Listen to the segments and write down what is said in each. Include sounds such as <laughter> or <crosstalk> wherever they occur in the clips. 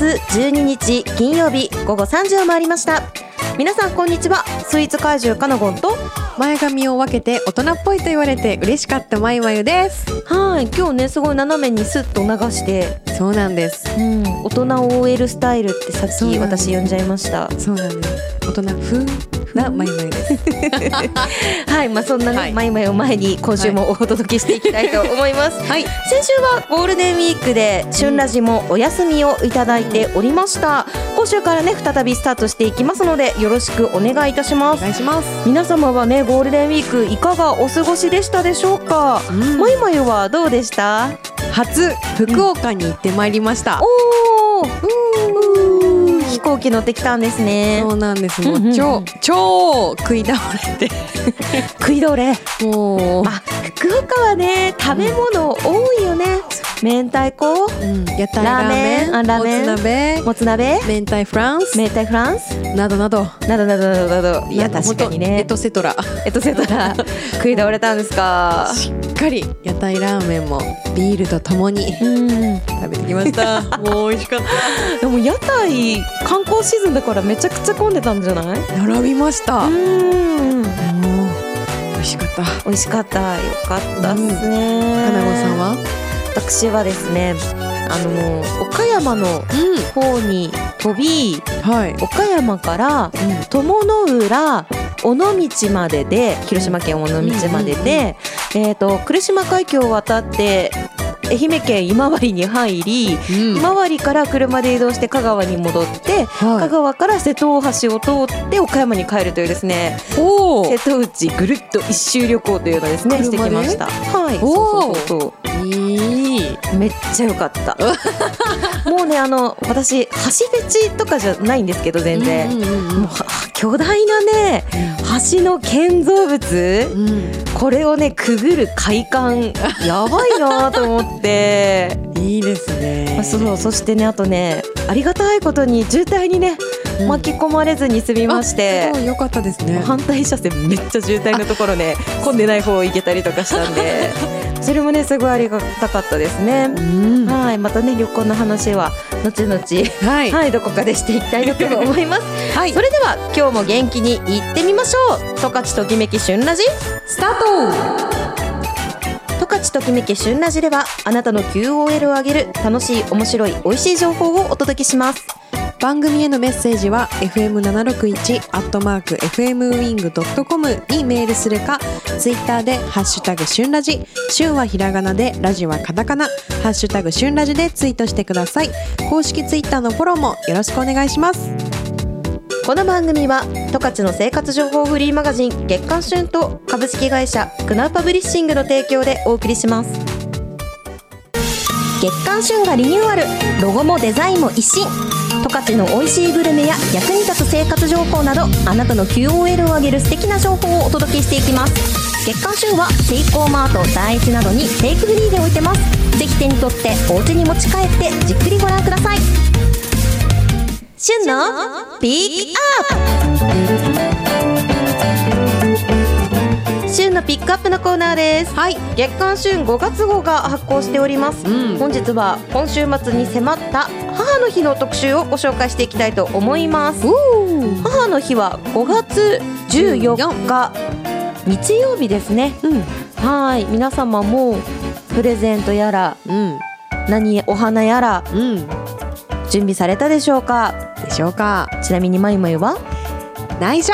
月12日金曜日午後3時を回りました。皆さんこんにちは。スイーツ怪獣かなごんと前髪を分けて大人っぽいと言われて嬉しかったまゆまゆです。はい。今日ねすごい斜めにスッと流して。そうなんです。うん。大人 OL スタイルってさっきそうなんです。私呼んじゃいました。そうなんです。大人風なまゆまゆです。<laughs> はいまあそんなね、はい。マイマイを前に今週もお届けしていきたいと思います、<laughs> はい。先週はゴールデンウィークで旬ラジもお休みをいただいておりました。今週からね再びスタートしていきますのでよろしくお願いいたします。お願いします。皆様はねゴールデンウィークいかがお過ごしでしたでしょうか、うん。マイマイはどうでした？初福岡に行ってまいりました、おー飛行機乗ってきたんですね。そうなんです。もう超超食い倒れて。<laughs> 食いどれ。もう、あ福岡はね食べ物多いよね。明太子。うん、屋台ラー。メンラーメン。あラーメン。もつ鍋。もつ鍋。明太フランス。明太フランス。などなど。などなどなどなど。いや確かにほんとエねトセトラ。えっとセトラ。<laughs> 食い倒れたんですか？しっかり。屋台ラーメンもビールとともに。うん。食べてきました。<laughs> もう美味しかっでも屋台観光シーズンだからめちゃくちゃ混んでたんじゃない？た並びました、うもん。う美味しかった。美味しかった。よかったっすね。かなごさんは？私はですねあの岡山の方に飛びはい、岡山から友の浦尾道までで広島県尾道までで、えー、と来島海峡を渡って愛媛県今治に入り、うん。今治から車で移動して香川に戻って、香は川から瀬戸大橋を通って岡山に帰るというですね瀬戸内ぐるっと一周旅行というのをですねしてきました。はいおー。そうそうそうおいい。そうめっちゃ良かった。<laughs> もうねあの私橋フェチとかじゃないんですけど全然、もうは巨大なね橋の建造物うんこれをねくぐる快感。やばいなと思って。いいですね。あそうそしてねあとねありがたいことに渋滞にねうん。巻き込まれずに済みまして。あすごい良かったですね。反対車線めっちゃ渋滞のところね混んでない方を行けたりとかしたんでそれもねすごいありがたかったですね。うん。ははい。またね旅行の話は後々い。はいどこかでしていきたいなと思います。<laughs> はい。それでは今日も元気にいってみましょう。十勝ときめき旬ラジ。スター十勝ときめき旬ラジではあなたの QOL を上げる楽しい面白い美味しい情報をお届けします。ト番組へのメッセージは fm761 アットマーク fmwing.com にメールするかツイッターでハッシュタグ旬ラジ旬はひらがなでラジはカタカナハッシュタグ旬ラジでツイートしてください。公式ツイッターのフォローもよろしくお願いします。この番組は十勝の生活情報フリーマガジン月刊旬と株式会社クナウパブリッシングの提供でお送りします。月刊旬がリニューアル。ロゴもデザインも一新十勝の美味しいグルメや役に立つ生活情報などあなたの QOL を上げる素敵な情報をお届けしていきます。月刊旬はセイコーマート第一などにテイクフリーで置いてます。ぜひ手に取ってお家に持ち帰ってじっくりご覧ください。旬のピークアップ。のピックアップのコーナーです。はい。月刊旬5月号が発行しております、うん。本日は今週末に迫った母の日の特集をご紹介していきたいと思います。母の日は5月14日。日曜日ですね。うん。はい。皆様もプレゼントやらうん。何お花やらうん。準備されたでしょうか？でしょうか。ちなみにまゆまゆは？内緒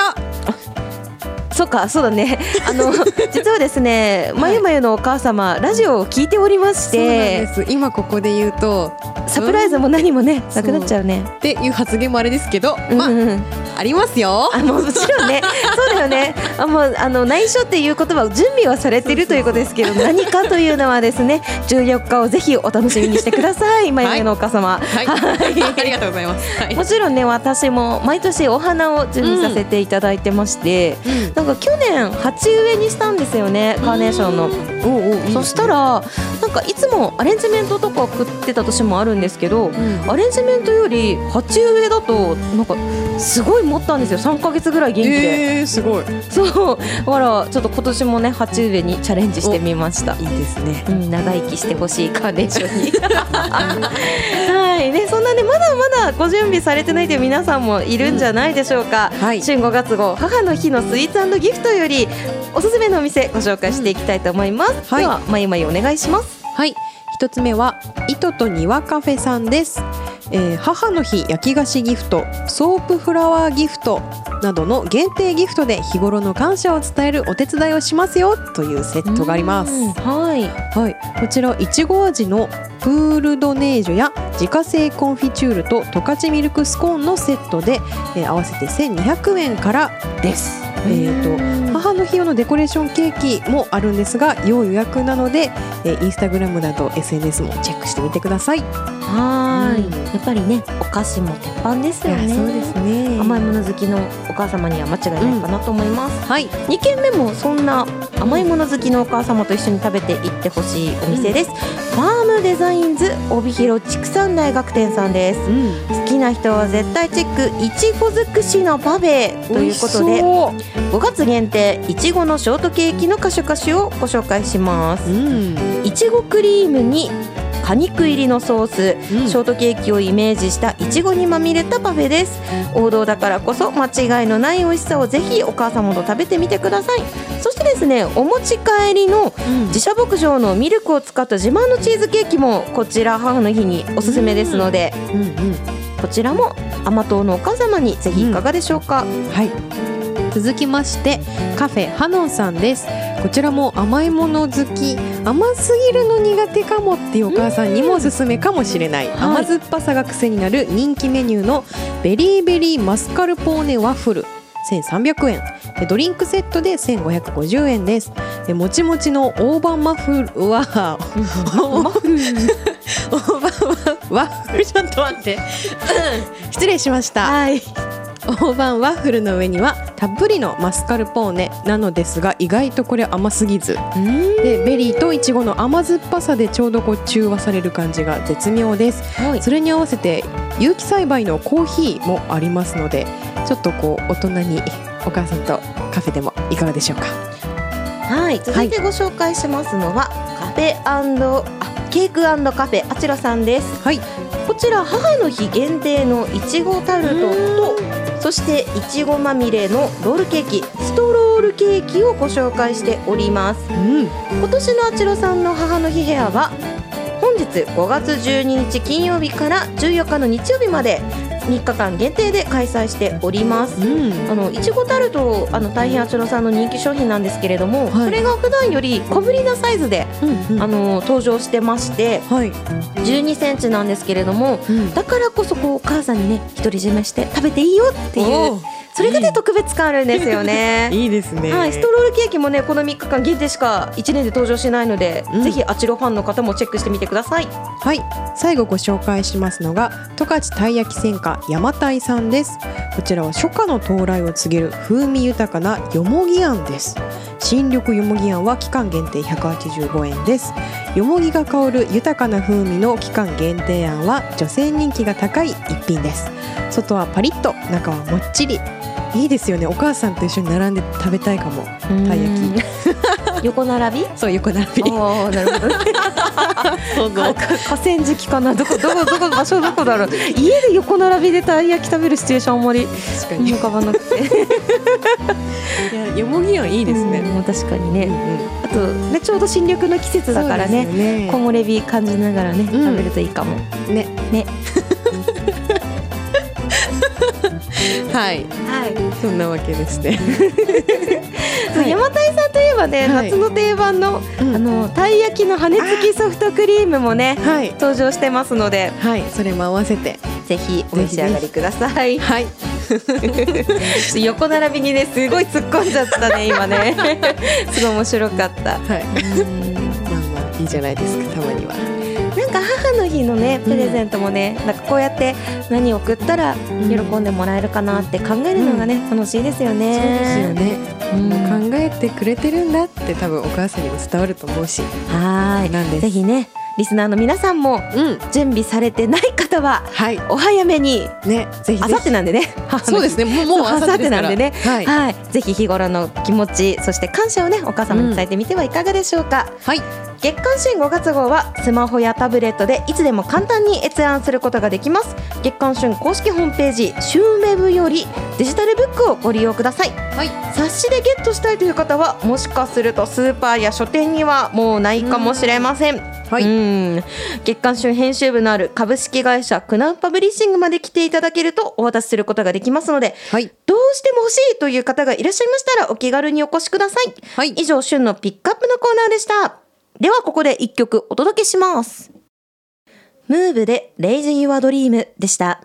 そうかそうだね。<laughs> あの実はですね、い。まゆまゆのお母様ラジオを聞いておりまして。今ここで言うとサプライズも何もね、そうなくなっちゃうね。っていう発言もあれですけど、まあうんうんうん。ありますよ。あもちろんね。そうだよねあもうあの内緒っていう言葉を準備はされてるということですけど何かというのはですね14日をぜひお楽しみにしてください。まゆのお母様。はい、ありがとうございます。はい。もちろんね私も毎年お花を準備させていただいてまして、うん。なんか去年鉢植えにしたんですよねカーネーションの。おうおそしたらなんかいつもアレンジメントとか送ってた年もあるんですけど、ん。アレンジメントより鉢植えだとなんかすごい持ったんですよ。3ヶ月ぐらい元気で、えー、すごい。そうだからちょっと今年もね鉢植えにチャレンジしてみましたいいですね。うん、長生きしてほしいカーネーションに。はい、ね、そんなね、まだまだご準備されてないという皆さんもいるんじゃないでしょうか。はい春5月号母の日のスイーツギフトより。おすすめのお店ご紹介していきたいと思います。はいでは、まゆまゆお願いします。はい、一つ目は糸と庭カフェさんです、えー母の日焼き菓子ギフトソープフラワーギフトなどの限定ギフトで日頃の感謝を伝えるお手伝いをしますよというセットがありますうんはい。はい、こちらいちご味のプールドネージュや自家製コンフィチュールと十勝ミルクスコーンのセットで、えー合わせて1200円からです。えー、と母の日用のデコレーションケーキもあるんですが要予約なので、えーインスタグラムなど SNS もチェックしてみてください。はい、うん。やっぱりね、お菓子も鉄板ですよね。ね。甘いもの好きのお母様には間違いないかなと思います。はい、2軒目もそんな甘いもの好きのお母様と一緒に食べていってほしいお店です、ファームデザインズ帯広畜産大学店さんです。うん、好きな人は絶対チェック。いちご尽くしのパフェということで5月限定いちごのショートケーキのカシュカシュをご紹介しますう。ん、いちごクリームに果肉入りのソース、うん。ショートケーキをイメージしたいちごにまみれたパフェです。王道だからこそ間違いのない美味しさをぜひお母様と食べてみてください。そしてですねお持ち帰りの自社牧場のミルクを使った自慢のチーズケーキもこちら母の日におすすめですのでうん、うん、こちらも甘党のお母様にぜひいかがでしょうか、はい。続きましてカフェハノンさんです。こちらも甘いもの好き。甘すぎるの苦手かもっていうお母さんにもおすすめかもしれない、はい。甘酸っぱさが癖になる人気メニューのベリーベリーマスカルポーネワッフル。1300円。でドリンクセットで1550円です。でもちもちの大判マフルは大判 <laughs> ワッフル。ちょっと待って。失礼しました。はい大判ワッフルの上にはたっぷりのマスカルポーネなのですが意外とこれ甘すぎず。でベリーとイチゴの甘酸っぱさでちょうどこう中和される感じが絶妙です。はい。それに合わせて有機栽培のコーヒーもありますのでちょっとこう大人にお母さんとカフェでもいかがでしょうか。はい、続いてご紹介しますのは、カフェあケークカフェあちらさんです。はい。こちら母の日限定のいちごタルトとそしていちごまみれのロールケーキストロールケーキをご紹介しております。うん。今年のあちらさんの母の日ヘアは本日5月12日金曜日から14日の日曜日まで3日間限定で開催しております。うん。あのいちごタルトあの大変あちらさんの人気商品なんですけれども、はい。それが普段より小ぶりなサイズで、うんあの登場してましてはい、12センチなんですけれどもうん。だからこそこうお母さんにね独り占めして食べていいよっていうそれがね特別感あるんですよね。<laughs> いいですね。はい、ストロールケーキもねこの3日間限定しか1年で登場しないので、うん。ぜひあちらファンの方もチェックしてみてください。はい。最後ご紹介しますのが十勝たい焼き専科山鯛さんです。こちらは初夏の到来を告げる風味豊かなよもぎあんです新緑よもぎあんは期間限定185円です。よもぎが香る豊かな風味の期間限定あんは女性人気が高い一品です。外はパリッと中はもっちり。いいですよね。お母さんと一緒に並んで食べたいかも。たい焼きき横並び？そう横並び。ああなるほどね。そう河川敷かな？どこどこどこ場所どこだろう？<laughs> 家で横並びでたい焼き食べるシチュエーションあんまり確かに。浮かばなくて。<laughs> いやよもぎあんいいですね、うん確かにね、うんうん。あとねちょうど新緑の季節だからね。ね。木漏れ日感じながらね、ん。食べるといいかも。ね。ねはい。はい。そんなわけですね。そ <laughs> う山田井さんといえばね、はい。夏の定番の、うん。あのたい焼きの羽根付きソフトクリームもねはい。登場してますので。はい。それも合わせて。ぜひお召し上がりください。はい。<laughs> 横並びにねすごい突っ込んじゃったね今ね。<laughs> すごい面白かった。はい。まあまあいいじゃないですかたまには。なんか母のねプレゼントもね、なんかこうやって何送ったら喜んでもらえるかなって考えるのがね、楽しいですよね。そうですよね。うん考えてくれてるんだって多分お母さんにも伝わると思うし。はーい。なんですぜひねリスナーの皆さんもうん。準備されてない方ははい。お早めにねぜひ。あさってなんでね。<laughs> そうですね。もうもうそう明後日ですから明後日なんでねはい。はい、ぜひ日頃の気持ちそして感謝をねお母様に伝えてみてはいかがでしょうか、はい。月刊旬5月号はスマホやタブレットでいつでも簡単に閲覧することができます月刊旬公式ホームページ旬ウェブよりデジタルブックをご利用くださいはい。冊子でゲットしたいという方はもしかするとスーパーや書店にはもうないかもしれませんはいうん月刊旬編集部のある株式会社クナウパブリッシングまで来ていただけるとお渡しすることができますのではい。どうしても欲しいという方がいらっしゃいましたらお気軽にお越しください。はい以上、旬のピックアップのコーナーでした。ではここで一曲お届けします。ムーブでレイジ Your Dream でした。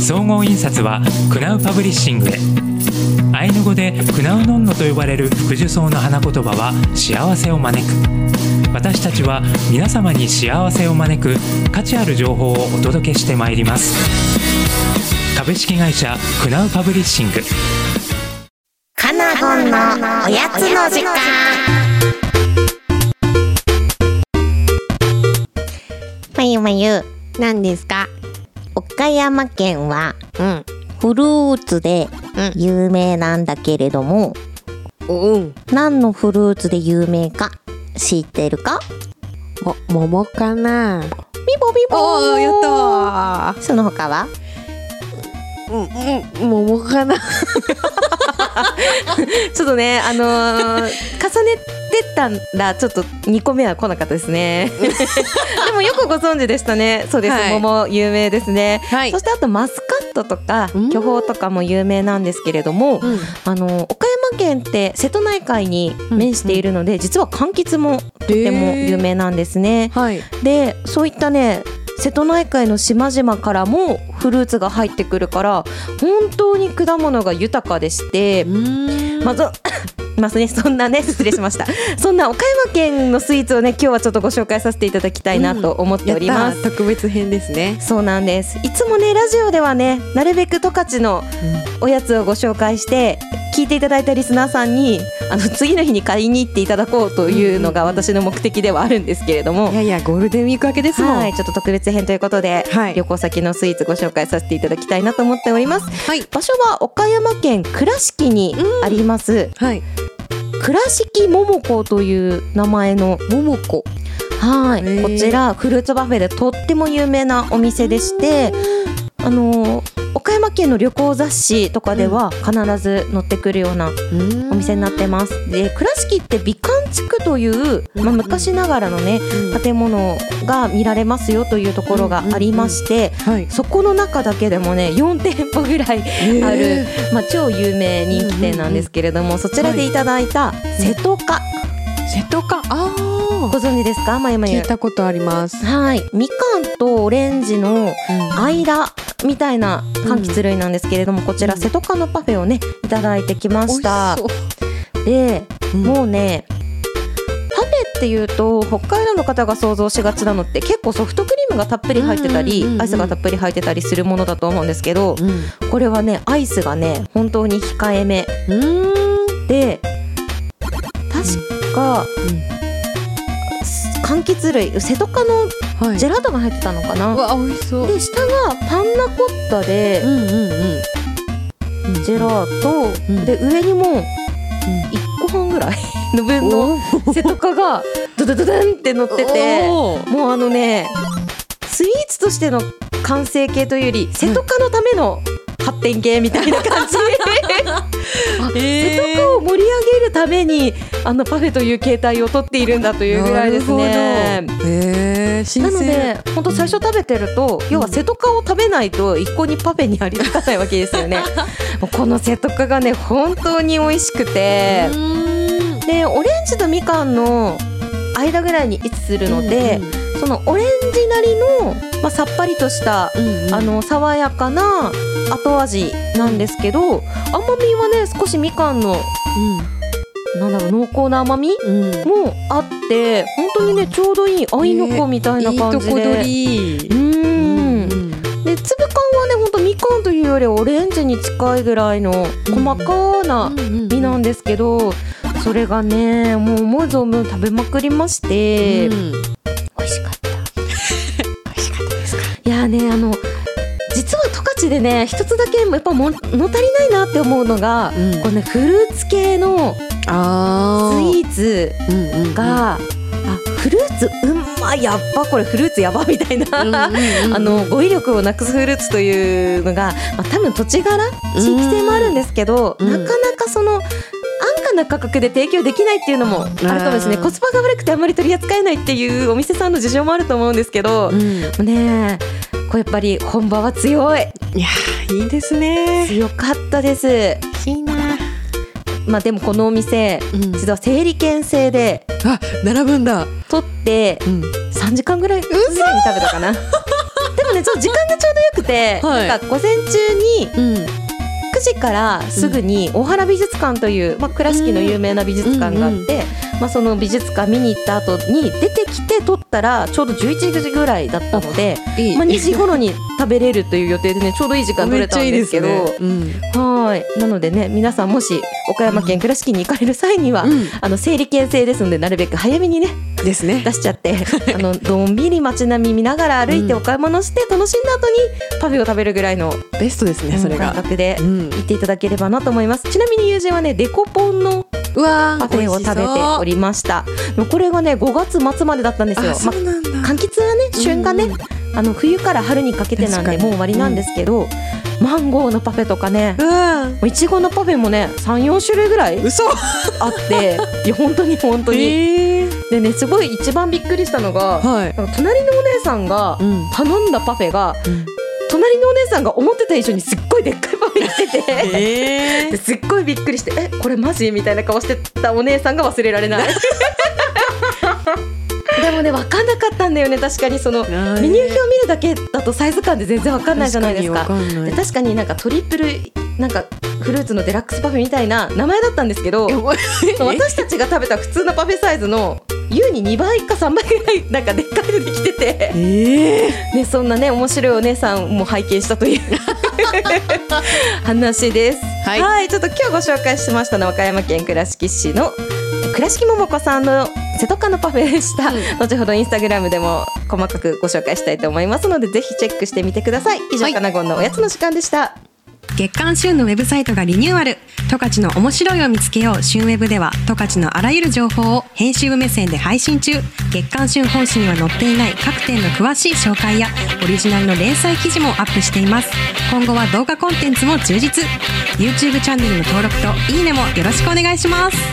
総合印刷はクナウパブリッシングへアイヌ語でクナウノンノと呼ばれる福寿草の花言葉は幸せを招く私たちは皆様に幸せを招く価値ある情報をお届けしてまいります株式会社クナウパブリッシングンのおやつの時間。まゆまゆ、何ですか？岡山県はうん。フルーツで有名なんだけれども、うん。何のフルーツで有名か知ってるか？も桃かな？ビボビボやったー。その他は？うんうん桃かな？<laughs> ちょっとねあのー重ねてたらちょっと2個目は来なかったですね。<laughs> でもよくご存知でしたね。そうです、はい。桃有名ですね、はい。そしてあとマスカットとかうん。巨峰とかも有名なんですけれども、うん。あの岡山県って瀬戸内海に面しているので、実は柑橘もとても有名なんですね。はい。でそういったね瀬戸内海の島々からもフルーツが入ってくるから本当に果物が豊かでしてうん。まず <coughs> ますねそんなね <laughs> 失礼しました。そんな岡山県のスイーツをね今日はちょっとご紹介させていただきたいなと思っております、やったー。特別編ですね。そうなんです。いつもねラジオではねなるべく十勝のおやつをご紹介して聞いていただいたリスナーさんにあの次の日に買いに行っていただこうというのが私の目的ではあるんですけれども、いやいやゴールデンウィーク明けですもん。はい、ちょっと特別編ということで、はい旅行先のスイーツご紹介させていただきたいなと思っております。はい。場所は岡山県倉敷にあります、はい。倉敷桃子という名前の桃子。はいこちらフルーツバフェでとっても有名なお店でしてあの岡山県の旅行雑誌とかでは必ず載ってくるようなお店になってます。で倉敷って美観地区という、まあ、昔ながらのね建物が見られますよというところがありまして、はい。そこの中だけでもね4店舗ぐらいある、まあ、超有名人気店なんですけれども、そちらでいただいた瀬戸か瀬戸か。ああ。ご存知ですか？まゆまゆ。聞いたことあります。はい。みかんとオレンジの間みたいな柑橘類なんですけれども、こちら瀬戸かのパフェをねいただいてきました。で、うん。もうねパフェっていうと北海道の方が想像しがちなのって結構ソフトクリームがたっぷり入ってたり、うんうんうんうん。アイスがたっぷり入ってたりするものだと思うんですけど、うん。これはねアイスがね本当に控えめ。うん。で確か、柑橘類瀬戸かのはい。ジェラートが入ってたのかうな、わ美味しそう。で下がパンナコッタでうんうんうん。ジェラート、うん。で上にも1個半ぐらい <laughs> の分の瀬戸かがドドドドンって乗っててもうあのねスイーツとしての完成形というより瀬戸かのための発展系みたいな感じ。<laughs> あ瀬戸かを盛り上げるためにあのパフェという形態をとっているんだというぐらいですね。え新なの鮮。で本当最初食べてると要は瀬戸かを食べないと一向にパフェにありつかないわけですよね。<laughs> この瀬戸かがね本当に美味しくて。うん。でオレンジとみかんの間ぐらいに位置するので、そのオレンジなりの、まあ、さっぱりとした、うんうん。あの爽やかな後味なんですけど甘みはね少しみかんのなんだろう濃厚な甘みうもあって本当にねちょうどいい合いの子みたいな感じで、いいとこ取り。うーんで粒感はね本当みかんというよりオレンジに近いぐらいの細かな実なんですけどそれがねもう思う存分食べまくりまして、うん。美味しかった。<laughs> 美味しかったですか？いやーねあのでね一つだけやっぱも物足りないなって思うのが、うん。これねフルーツ系のあスイーツーが、あフルーツうんまいやっぱこれフルーツやばみたいな、<laughs> あの語彙力をなくすフルーツというのが、まあ、多分土地柄地域性もあるんですけど、うん。なかなかその安価な価格で提供できないっていうのもあるかもですねコスパが悪くてあんまり取り扱えないっていうお店さんの事情もあると思うんですけど、うん。ねえこれやっぱり本場は強い。いやーいいですね。強かったです。いいな。まあでもこのお店うん。実は整理券制であ並ぶんだ。取ってうん。3時間ぐらいぐらいに食べたかな。<laughs> でもねちょっと時間がちょうどよくて、はい。なんか午前中にうん。9時からすぐに大原美術館という、まあ、倉敷の有名な美術館があって、まあ、その美術館見に行った後に出てきて撮ったらちょうど11時ぐらいだったので、いい。まあ、2時頃に食べれるという予定でねちょうどいい時間取れたんですけど。はい。なのでね皆さんもし岡山県倉敷に行かれる際には、うん。あの整理券制ですのでなるべく早めにねうんですね。出しちゃって <laughs> あののんびり街並み見ながら歩いてうん。お買い物して楽しんだ後にパフェを食べるぐらいのベストですねそれ感が覚でうん。行っていただければなと思います。ちなみに友人はねデコポンのうわパフェを食べておりました。これがね5月末までだったんですよまあ柑橘はね旬がね、うん。あの冬から春にかけてなんでもう終わりなんですけど、マンゴーのパフェとかねうわもういちごのパフェもね34種類ぐらい嘘。あって <laughs> いや本当に本当に、えー。でねすごい一番びっくりしたのが、はい。隣のお姉さんがうん。頼んだパフェが、うん。隣のお姉さんが思ってた以上にすっごいでっかいパフェにしてて。えですっごいびっくりして「えこれマジ?」みたいな顔してたお姉さんが忘れられない <laughs> でもね分かんなかったんだよね確かにそのメーニュー表を見るだけだとサイズ感で全然分かんないじゃないですか。確かにわかんない。で確かになんかトリプルなんかフルーツのデラックスパフェみたいな名前だったんですけど私たちが食べた普通のパフェサイズの優に2倍か3倍ぐらいなんかでっかいのできてて、ええね、そんなね面白いお姉さんも拝見したという <laughs> 話です。はいちょっと今日ご紹介しましたのは和歌山県倉敷市の倉敷桃子さんの瀬戸カのパフェでした、後ほどインスタグラムでも細かくご紹介したいと思いますのでぜひチェックしてみてください。以上、はい。かなごんのおやつの時間でした。月刊旬のウェブサイトがリニューアル。十勝の面白いを見つけよう。旬ウェブでは十勝のあらゆる情報を編集部目線で配信中。月刊旬本誌には載っていない各店の詳しい紹介やオリジナルの連載記事もアップしています。今後は動画コンテンツも充実。YouTube チャンネルの登録といいねもよろしくお願いします。十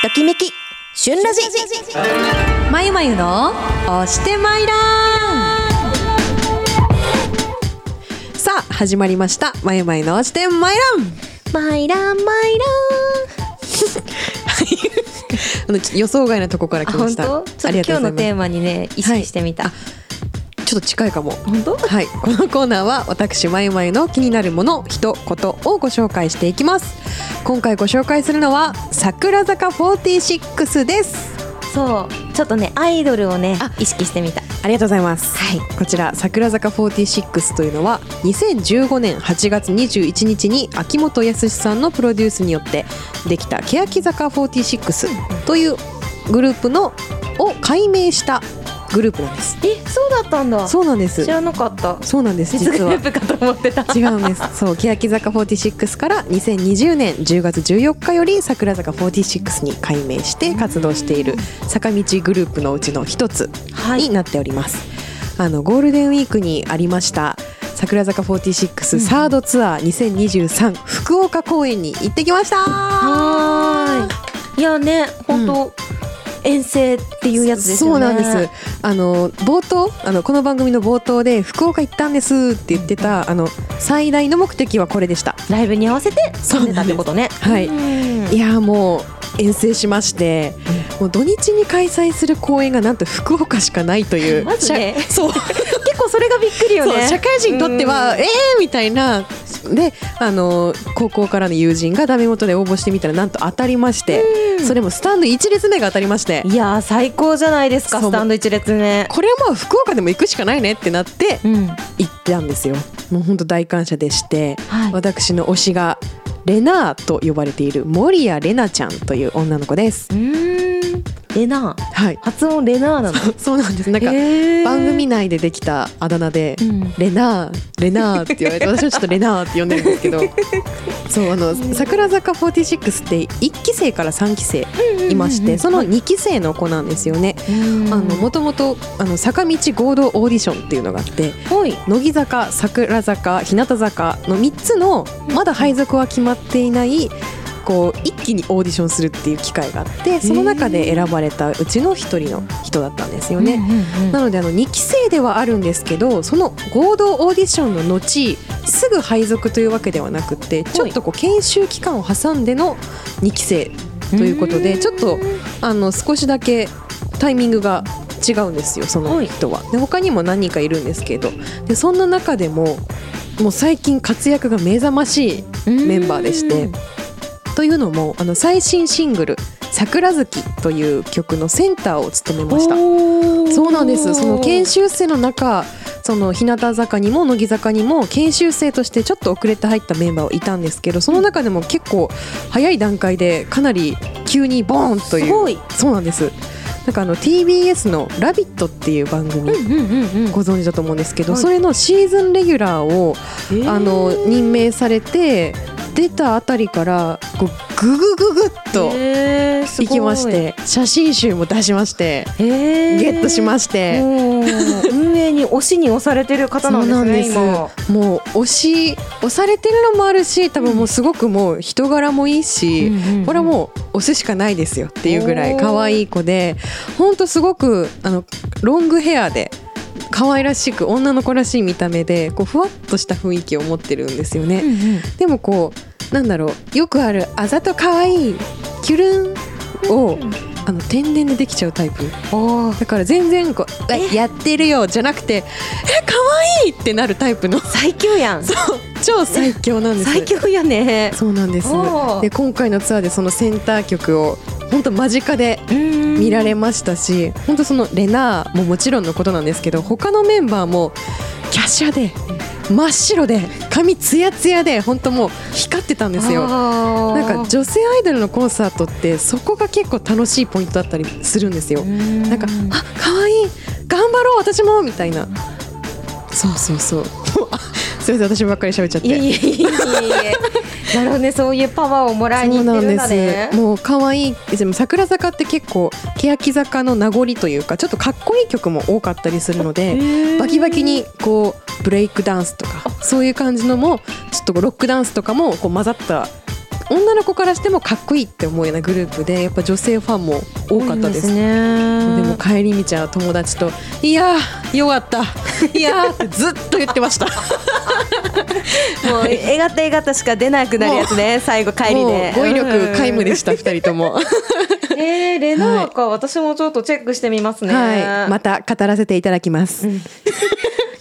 勝ときめき旬ラジ。まゆまゆの押してまいらん。さあ始まりました。まゆまゆの押してまいらん。マイランマイあのちょっと予想外なとこから来ました。ありがとうございます。今日のテーマにね意識してみた、はい。ちょっと近いかも本当？はい、このコーナーは私まゆまゆの気になるもの、人、ことをご紹介していきます。今回ご紹介するのは桜坂46です。そうちょっとねアイドルをねあ意識してみたありがとうございます。はいこちら桜坂46というのは2015年8月21日に秋元康さんのプロデュースによってできた欅坂46というグループのを改名したグループなんです。えそうだったんだそうなんです知。らなかったそうなんです。実実はグループかと思ってた違うんです。<laughs> そう、欅坂46から2020年10月14日より桜坂46に改名して活動している坂道グループのうちの一つはになっております。あのゴールデンウィークにありました桜坂46サードツアー2023福岡公演に行ってきました。はーいいやね本当、遠征っていうやつですよね。そうなんです。あの冒頭あのこの番組の冒頭で福岡行ったんですって言ってたあの最大の目的はこれでした。ライブに合わせて住んでたってことね。はい。うん。いやーもう遠征しましてもう土日に開催する公演がなんと福岡しかないという。<laughs> そう。<laughs> 結構それがびっくりよね。社会人にとっては、うん。えーみたいな。であの高校からの友人がダメ元で応募してみたらなんと当たりまして、それもスタンド1列目が当たりまして。いやー最高じゃないですかスタンド一列目。これはもう福岡でも行くしかないねってなってうん。行ったんですよ。もう本当大感謝でして、はい。私の推しがレナーと呼ばれている守谷レナちゃんという女の子です。うーんレナー。はい。発音レナーなの？<laughs> そうなんです。なんか番組内でできたあだ名で、うん。レナーレナーって言われて <laughs> 私はちょっとレナーって呼んでるんですけど。<laughs> そうあの桜坂46って1期生から3期生いましてその2期生の子なんですよね。うん。あのもともとあの坂道合同オーディションっていうのがあってはい。乃木坂桜坂日向坂の3つのまだ配属は決まっていないこう一気にオーディションするっていう機会があってその中で選ばれたうちの一人の人だったんですよね。なのであの2期生ではあるんですけどその合同オーディションの後すぐ配属というわけではなくってちょっとこう研修期間を挟んでの2期生ということでちょっとあの少しだけタイミングが違うんですよその人は。で他にも何人かいるんですけど。でそんな中でももう最近活躍が目覚ましいメンバーでして。というのもあの最新シングル「桜月」という曲のセンターを務めました。そうなんです。その研修生の中その日向坂にも乃木坂にも研修生としてちょっと遅れて入ったメンバーはいたんですけどその中でも結構早い段階でかなり急にボーンというそうなんです。なんかあの TBS の「ラビット!」っていう番組ご存知だと思うんですけど、はい。それのシーズンレギュラーをあの任命されて出たあたりからこうググググっと行きまして写真集も出しましてゲットしまして。運営に推しに押されてる方なんですね今。もう推し押されてるのもあるし多分もうすごくもう人柄もいいし、うんこれはもう押すしかないですよっていうぐらい可愛い子でほんとすごくあのロングヘアで可愛らしく女の子らしい見た目でこうふわっとした雰囲気を持ってるんですよね。うんうん。でもこうなんだろうよくあるあざと可愛いキュルンをあの天然でできちゃうタイプ。だから全然こうえ？やってるよじゃなくてえ可愛い！ってなるタイプの。最強やん。<laughs> そう超最強なんです。最強やね。そうなんです。で今回のツアーでそのセンター曲を本当間近で見見られましたし本当そのレナーももちろんのことなんですけど他のメンバーも華奢で真っ白で髪ツヤツヤで本当もう光ってたんですよ。ななんか女性アイドルのコンサートってそこが結構楽しいポイントだったりするんですよ。ななんかあ可愛い頑張ろう私もみたいな。そうそうそう。あ <laughs> すみません私ばっかり喋っちゃって。いやいやいやいやなるほどねそういうパワーをもらいに行ってるんだでねす。もう可愛い。でも桜坂って結構欅坂の名残というかちょっとかっこいい曲も多かったりするのでバキバキにこうブレイクダンスとかそういう感じのもちょっとロックダンスとかもこう混ざった女の子からしてもかっこいいって思うようなグループでやっぱ女性ファンも多かったです。ね。でも帰り道は友達と「いやーよかった。<laughs> いやー」ってずっと言ってました。<laughs> もうえがったえがったしか出なくなるやつね最後帰りで。語彙力皆無でした2人とも。<laughs> えー、レナーか、私もちょっとチェックしてみますね、はい。また語らせていただきます、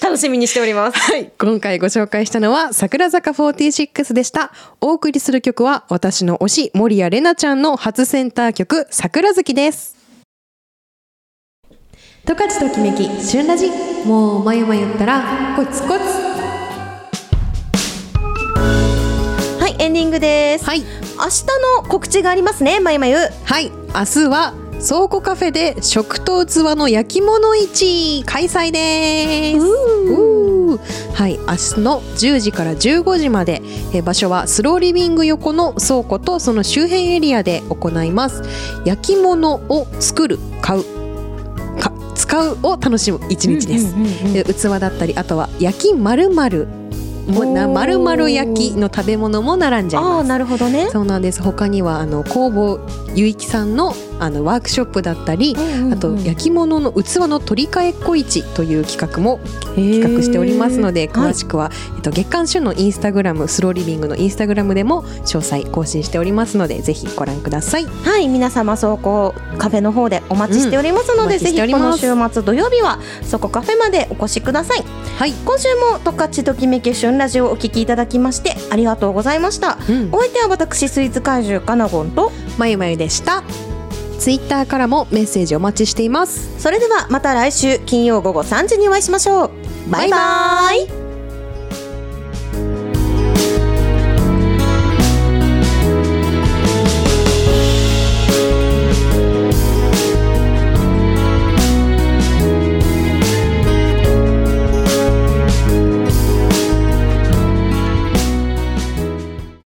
楽しみにしております。はい、今回ご紹介したのは桜坂46でした。お送りする曲は私の推し守谷玲奈ちゃんの初センター曲桜月です。十勝ときめき旬ラジもうまゆまゆったらコツコツ。はいエンディングです、はい。明日の告知がありますねまゆまゆ。はい。明日は倉庫カフェで食と器の焼き物市開催です。はい明日の10時から15時までえー場所はスローリビング横の倉庫とその周辺エリアで行います。焼き物を作る買うか使うを楽しむ一日です、器だったりあとは焼きまるまるまるまる焼きの食べ物も並んじゃいます。ああなるほどね。そうなんです。他にはあの工房ゆいきさんのあのワークショップだったり、あと焼き物の器の取り替え小市という企画も企画しておりますので詳しくは、えっと、月刊旬のインスタグラムスローリビングのインスタグラムでも詳細更新しておりますのでぜひご覧ください。はい、皆様そこカフェの方でお待ちしておりますので、うんぜひこの週末土曜日はそこカフェまでお越しください。はい、今週も十勝ときめき旬ラジオをお聞きいただきましてありがとうございました。うん。お相手は私スイーツ怪獣かなごんとまゆまゆでした。ツイッターからもメッセージお待ちしています。それではまた来週金曜午後3時にお会いしましょうバイバイ